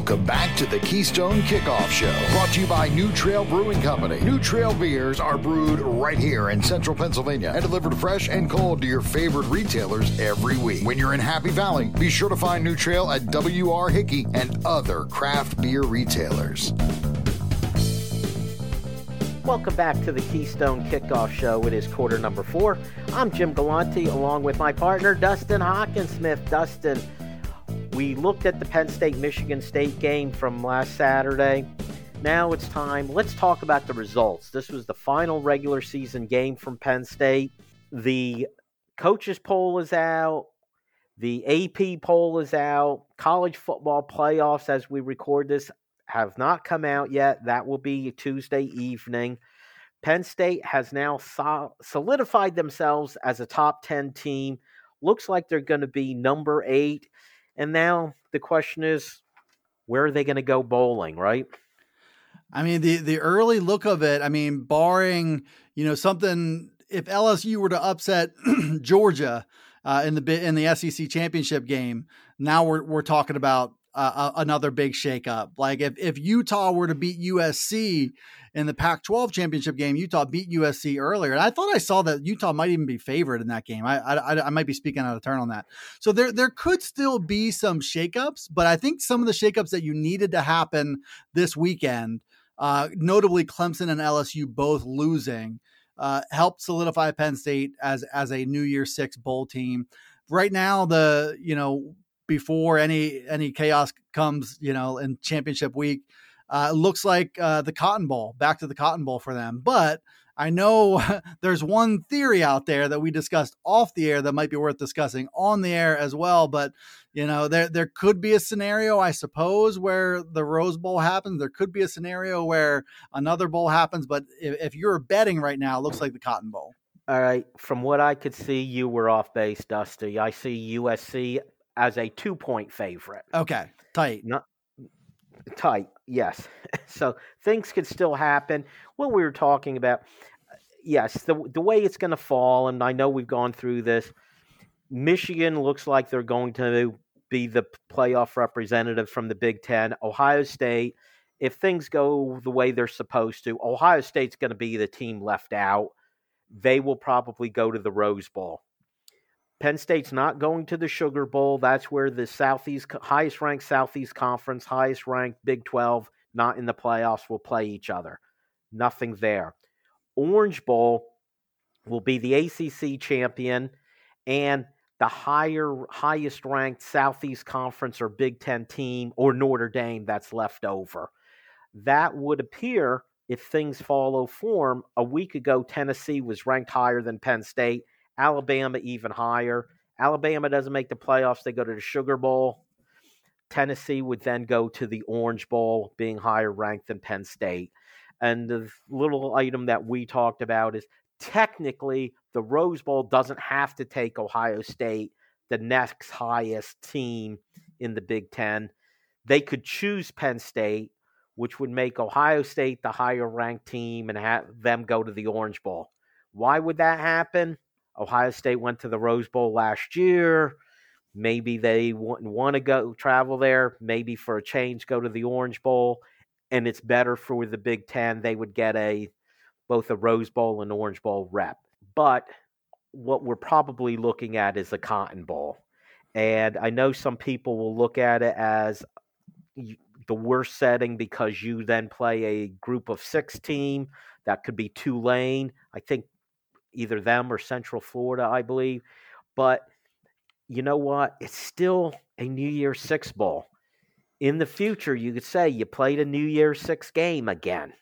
Welcome back to the Keystone Kickoff Show, brought to you by New Trail Brewing Company. New Trail beers are brewed right here in central Pennsylvania and delivered fresh and cold to your favorite retailers every week. When you're in Happy Valley, be sure to find New Trail at W.R. Hickey and other craft beer retailers. Welcome back to the Keystone Kickoff Show. It is quarter number four. I'm Jim Galante along with my partner, Dustin Hockensmith. Dustin, we looked at the Penn State Michigan State game from last Saturday. Now it's time. Let's talk about the results. This was the final regular season game from Penn State. The coaches poll is out. The AP poll is out. College football playoffs, as we record this, have not come out yet. That will be Tuesday evening. Penn State has now solidified themselves as a top 10 team. Looks like they're going to be number eight. And now the question is, where are they going to go bowling, right? I mean, the the early look of it, I mean, barring, you know, something if LSU were to upset Georgia uh, in the in the SEC championship game, now we're we're talking about uh, another big shakeup. Like if if Utah were to beat USC in the Pac-12 championship game, Utah beat USC earlier, and I thought I saw that Utah might even be favored in that game. I I, I might be speaking out of turn on that. So there there could still be some shakeups, but I think some of the shakeups that you needed to happen this weekend, uh, notably Clemson and LSU both losing. Uh, helped solidify Penn State as as a New Year Six bowl team. Right now, the you know before any any chaos comes, you know, in championship week. Uh, looks like uh, the Cotton Bowl, back to the Cotton Bowl for them. But I know there's one theory out there that we discussed off the air that might be worth discussing on the air as well. But you know, there there could be a scenario, I suppose, where the Rose Bowl happens. There could be a scenario where another bowl happens. But if, if you're betting right now, it looks like the Cotton Bowl. All right. From what I could see, you were off base, Dusty. I see USC as a two point favorite. Okay, tight. Not tight, yes. so things could still happen. What we were talking about, yes, the the way it's going to fall, and I know we've gone through this. Michigan looks like they're going to be the playoff representative from the Big Ten. Ohio State, if things go the way they're supposed to, Ohio State's going to be the team left out. They will probably go to the Rose Bowl. Penn State's not going to the Sugar Bowl. That's where the Southeast highest ranked Southeast Conference, highest ranked Big 12, not in the playoffs, will play each other. Nothing there. Orange Bowl will be the ACC champion and the higher highest ranked Southeast Conference or Big 10 team or Notre Dame that's left over. That would appear if things follow form. A week ago Tennessee was ranked higher than Penn State Alabama even higher. Alabama doesn't make the playoffs, they go to the Sugar Bowl. Tennessee would then go to the Orange Bowl, being higher ranked than Penn State. And the little item that we talked about is technically the Rose Bowl doesn't have to take Ohio State, the next highest team in the Big Ten. They could choose Penn State, which would make Ohio State the higher ranked team and have them go to the Orange Bowl. Why would that happen? Ohio State went to the Rose Bowl last year. Maybe they wouldn't want to go travel there. Maybe for a change, go to the Orange Bowl. And it's better for the Big Ten. They would get a both a Rose Bowl and Orange Bowl rep. But what we're probably looking at is a Cotton Bowl. And I know some people will look at it as the worst setting because you then play a group of six team. That could be Tulane. I think either them or Central Florida, I believe. But you know what? It's still a New Year's Six Bowl. In the future, you could say you played a New Year's Six game again,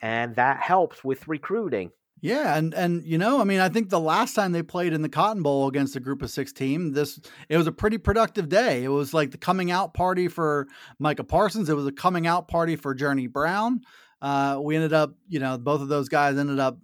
and that helps with recruiting. Yeah, and and you know, I mean, I think the last time they played in the Cotton Bowl against a Group of Six team, this it was a pretty productive day. It was like the coming out party for Micah Parsons. It was a coming out party for Journey Brown. Uh, we ended up, you know, both of those guys ended up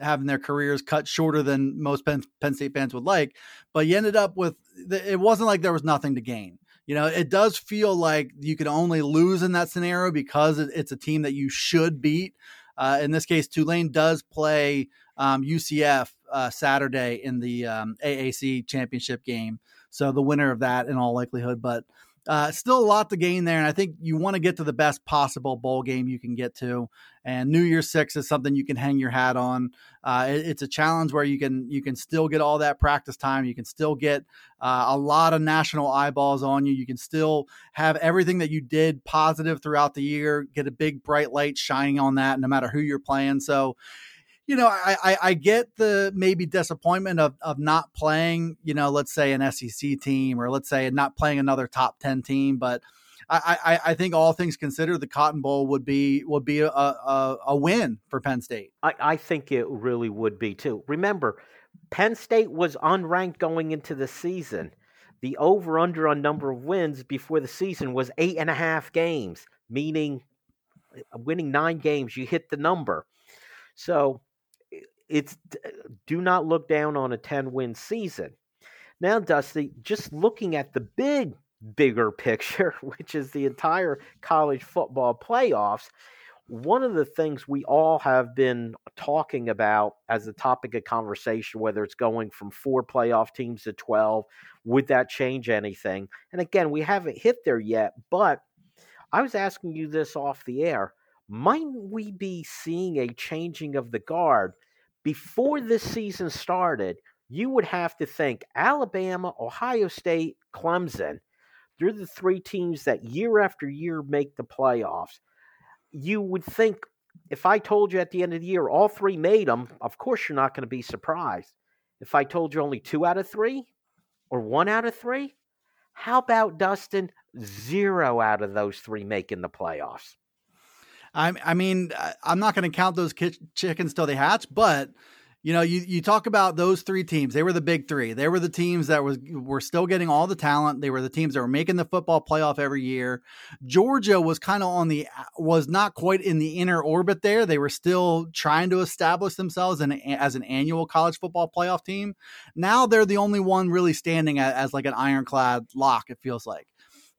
having their careers cut shorter than most Penn, Penn State fans would like. But you ended up with it wasn't like there was nothing to gain. You know, it does feel like you can only lose in that scenario because it's a team that you should beat. Uh, in this case, Tulane does play um, UCF uh, Saturday in the um, AAC championship game. So the winner of that, in all likelihood, but uh, still a lot to gain there, and I think you want to get to the best possible bowl game you can get to. And New Year's Six is something you can hang your hat on. Uh, it, it's a challenge where you can you can still get all that practice time. You can still get uh, a lot of national eyeballs on you. You can still have everything that you did positive throughout the year. Get a big bright light shining on that, no matter who you're playing. So you know, I, I, I, get the maybe disappointment of, of not playing, you know, let's say an SEC team or let's say not playing another top 10 team. But I, I, I think all things considered, the Cotton Bowl would be would be a, a, a win for Penn State. I, I think it really would be too. Remember, Penn State was unranked going into the season. The over under on number of wins before the season was eight and a half games, meaning uh, winning nine games, you hit the number. So it's do not look down on a 10 win season. Now, Dusty, just looking at the big, bigger picture, which is the entire college football playoffs, one of the things we all have been talking about as a topic of conversation, whether it's going from four playoff teams to 12, would that change anything? And again, we haven't hit there yet, but I was asking you this off the air. Might we be seeing a changing of the guard? Before this season started, you would have to think Alabama, Ohio State, Clemson, they're the three teams that year after year make the playoffs. You would think if I told you at the end of the year all three made them, of course you're not going to be surprised. If I told you only two out of three or one out of three, how about Dustin? Zero out of those three making the playoffs. I, I mean, I'm not going to count those chickens till they hatch, but you know, you, you talk about those three teams. They were the big three. They were the teams that was were still getting all the talent. They were the teams that were making the football playoff every year. Georgia was kind of on the was not quite in the inner orbit there. They were still trying to establish themselves in, as an annual college football playoff team. Now they're the only one really standing as, as like an ironclad lock. It feels like.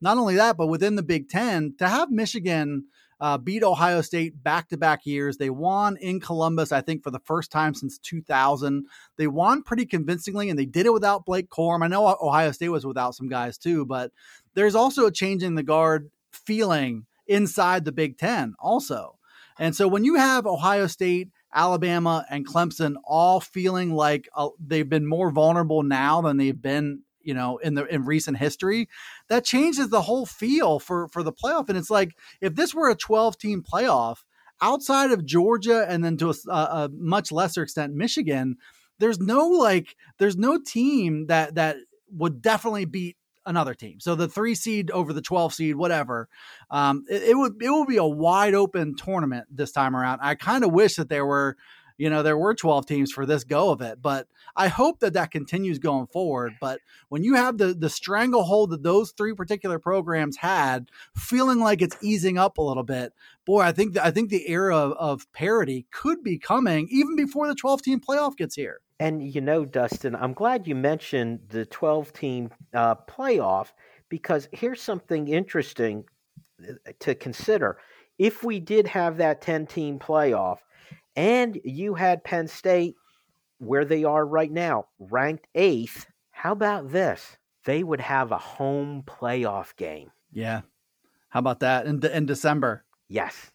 Not only that, but within the Big Ten, to have Michigan uh, beat Ohio State back to back years. They won in Columbus, I think, for the first time since 2000. They won pretty convincingly, and they did it without Blake Corum. I know Ohio State was without some guys too, but there's also a change in the guard feeling inside the Big Ten, also. And so when you have Ohio State, Alabama, and Clemson all feeling like uh, they've been more vulnerable now than they've been you know in the in recent history that changes the whole feel for for the playoff and it's like if this were a 12 team playoff outside of Georgia and then to a, a much lesser extent Michigan there's no like there's no team that that would definitely beat another team. So the three seed over the 12 seed, whatever. Um, it, it, would it will be a wide open tournament this time around. I kind of wish that there were you know, there were 12 teams for this go of it, but I hope that that continues going forward. But when you have the the stranglehold that those three particular programs had, feeling like it's easing up a little bit, boy, I think I think the era of, of parity could be coming even before the 12 team playoff gets here. And you know, Dustin, I'm glad you mentioned the 12 team uh, playoff because here's something interesting uh, to consider. If we did have that 10 team playoff, and you had Penn State where they are right now, ranked eighth. How about this? They would have a home playoff game. Yeah. How about that in, in December? Yes.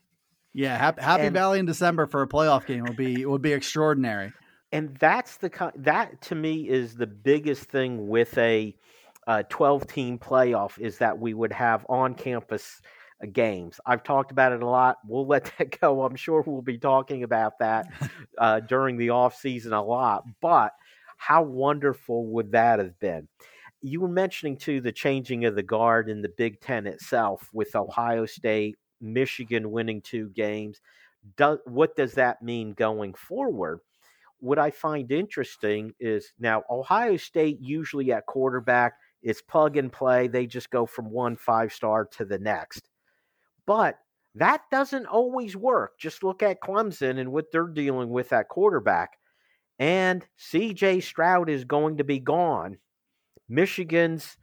Yeah, Happy, Happy and, Valley in December for a playoff game would be would be extraordinary. And that's the that to me is the biggest thing with a 12 team playoff is that we would have on campus games. I've talked about it a lot. We'll let that go. I'm sure we'll be talking about that uh, during the off season a lot. But how wonderful would that have been? You were mentioning too the changing of the guard in the Big Ten itself, with Ohio State, Michigan winning two games. Do, what does that mean going forward? What I find interesting is now Ohio State usually at quarterback is plug and play. They just go from one five star to the next. But that doesn't always work. Just look at Clemson and what they're dealing with at quarterback. And CJ Stroud is going to be gone. Michigan's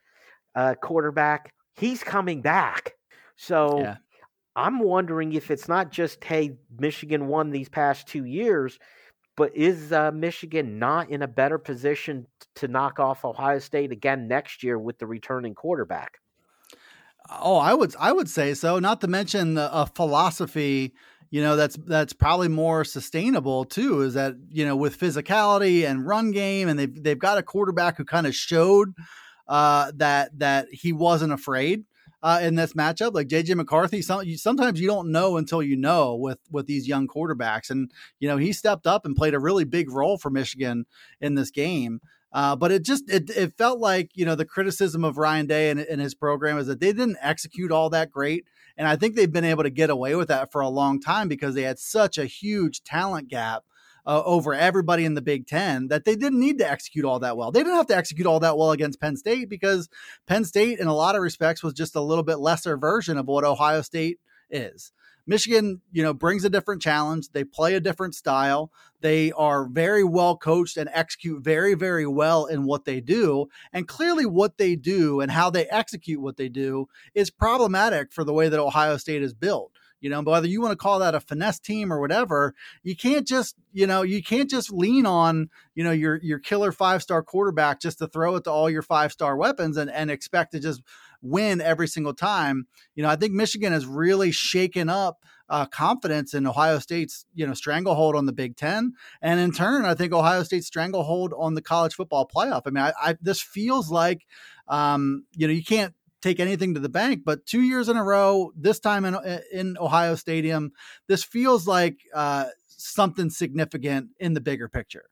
uh, quarterback, he's coming back. So yeah. I'm wondering if it's not just, hey, Michigan won these past two years, but is uh, Michigan not in a better position to knock off Ohio State again next year with the returning quarterback? Oh, I would I would say so. Not to mention the, a philosophy, you know, that's that's probably more sustainable too. Is that you know with physicality and run game, and they've they've got a quarterback who kind of showed uh, that that he wasn't afraid uh, in this matchup. Like JJ McCarthy, some, you, sometimes you don't know until you know with with these young quarterbacks, and you know he stepped up and played a really big role for Michigan in this game. Uh, but it just it, it felt like you know the criticism of Ryan Day and, and his program is that they didn't execute all that great, and I think they've been able to get away with that for a long time because they had such a huge talent gap uh, over everybody in the Big Ten that they didn't need to execute all that well. They didn't have to execute all that well against Penn State because Penn State, in a lot of respects, was just a little bit lesser version of what Ohio State is. Michigan, you know, brings a different challenge. They play a different style. They are very well coached and execute very, very well in what they do. And clearly, what they do and how they execute what they do is problematic for the way that Ohio State is built. You know, whether you want to call that a finesse team or whatever, you can't just, you know, you can't just lean on, you know, your your killer five star quarterback just to throw it to all your five star weapons and, and expect to just win every single time. You know, I think Michigan has really shaken up uh, confidence in Ohio State's you know stranglehold on the Big Ten, and in turn, I think Ohio State's stranglehold on the college football playoff. I mean, I, I this feels like um, you know you can't take anything to the bank, but two years in a row, this time in in Ohio Stadium, this feels like uh, something significant in the bigger picture.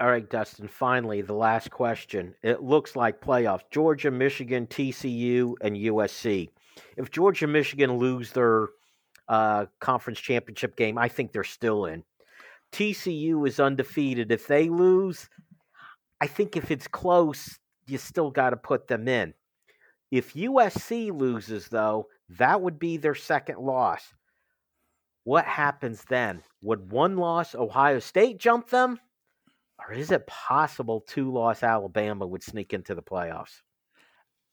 All right, Dustin, finally, the last question. It looks like playoffs Georgia, Michigan, TCU, and USC. If Georgia, Michigan lose their uh, conference championship game, I think they're still in. TCU is undefeated. If they lose, I think if it's close, you still got to put them in. If USC loses, though, that would be their second loss. What happens then? Would one loss Ohio State jump them? or is it possible two loss Alabama would sneak into the playoffs?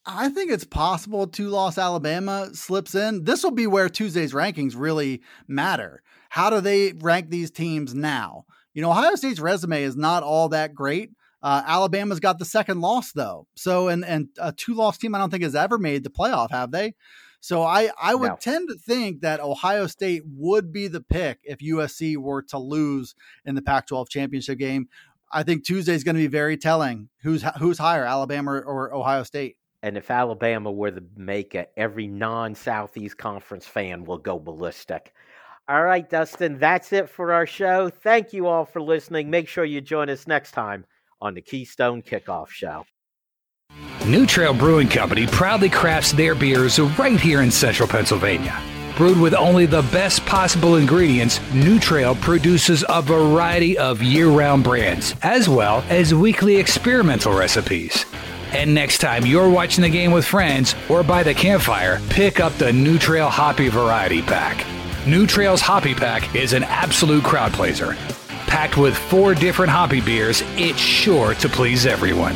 I think it's possible two loss Alabama slips in. This will be where Tuesday's rankings really matter. How do they rank these teams now? You know, Ohio State's resume is not all that great. Uh, Alabama's got the second loss though. So and and a two loss team I don't think has ever made the playoff, have they? So I I would no. tend to think that Ohio State would be the pick if USC were to lose in the Pac-12 championship game. I think Tuesday is going to be very telling. Who's who's higher, Alabama or Ohio State? And if Alabama were to make it, every non-Southeast Conference fan will go ballistic. All right, Dustin, that's it for our show. Thank you all for listening. Make sure you join us next time on the Keystone Kickoff Show. New Trail Brewing Company proudly crafts their beers right here in central Pennsylvania. Brewed with only the best possible ingredients, New Trail produces a variety of year round brands, as well as weekly experimental recipes. And next time you're watching the game with friends or by the campfire, pick up the New Trail Hoppy Variety Pack. New Trail's Hoppy Pack is an absolute crowd pleaser. Packed with four different hoppy beers, it's sure to please everyone.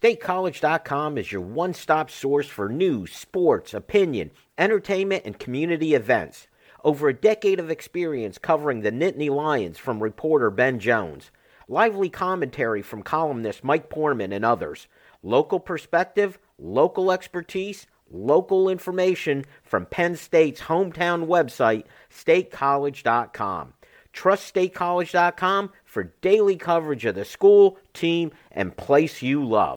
StateCollege.com is your one stop source for news, sports, opinion, entertainment, and community events. Over a decade of experience covering the Nittany Lions from reporter Ben Jones. Lively commentary from columnist Mike Poorman and others. Local perspective, local expertise, local information from Penn State's hometown website, statecollege.com. Trust statecollege.com for daily coverage of the school, team, and place you love.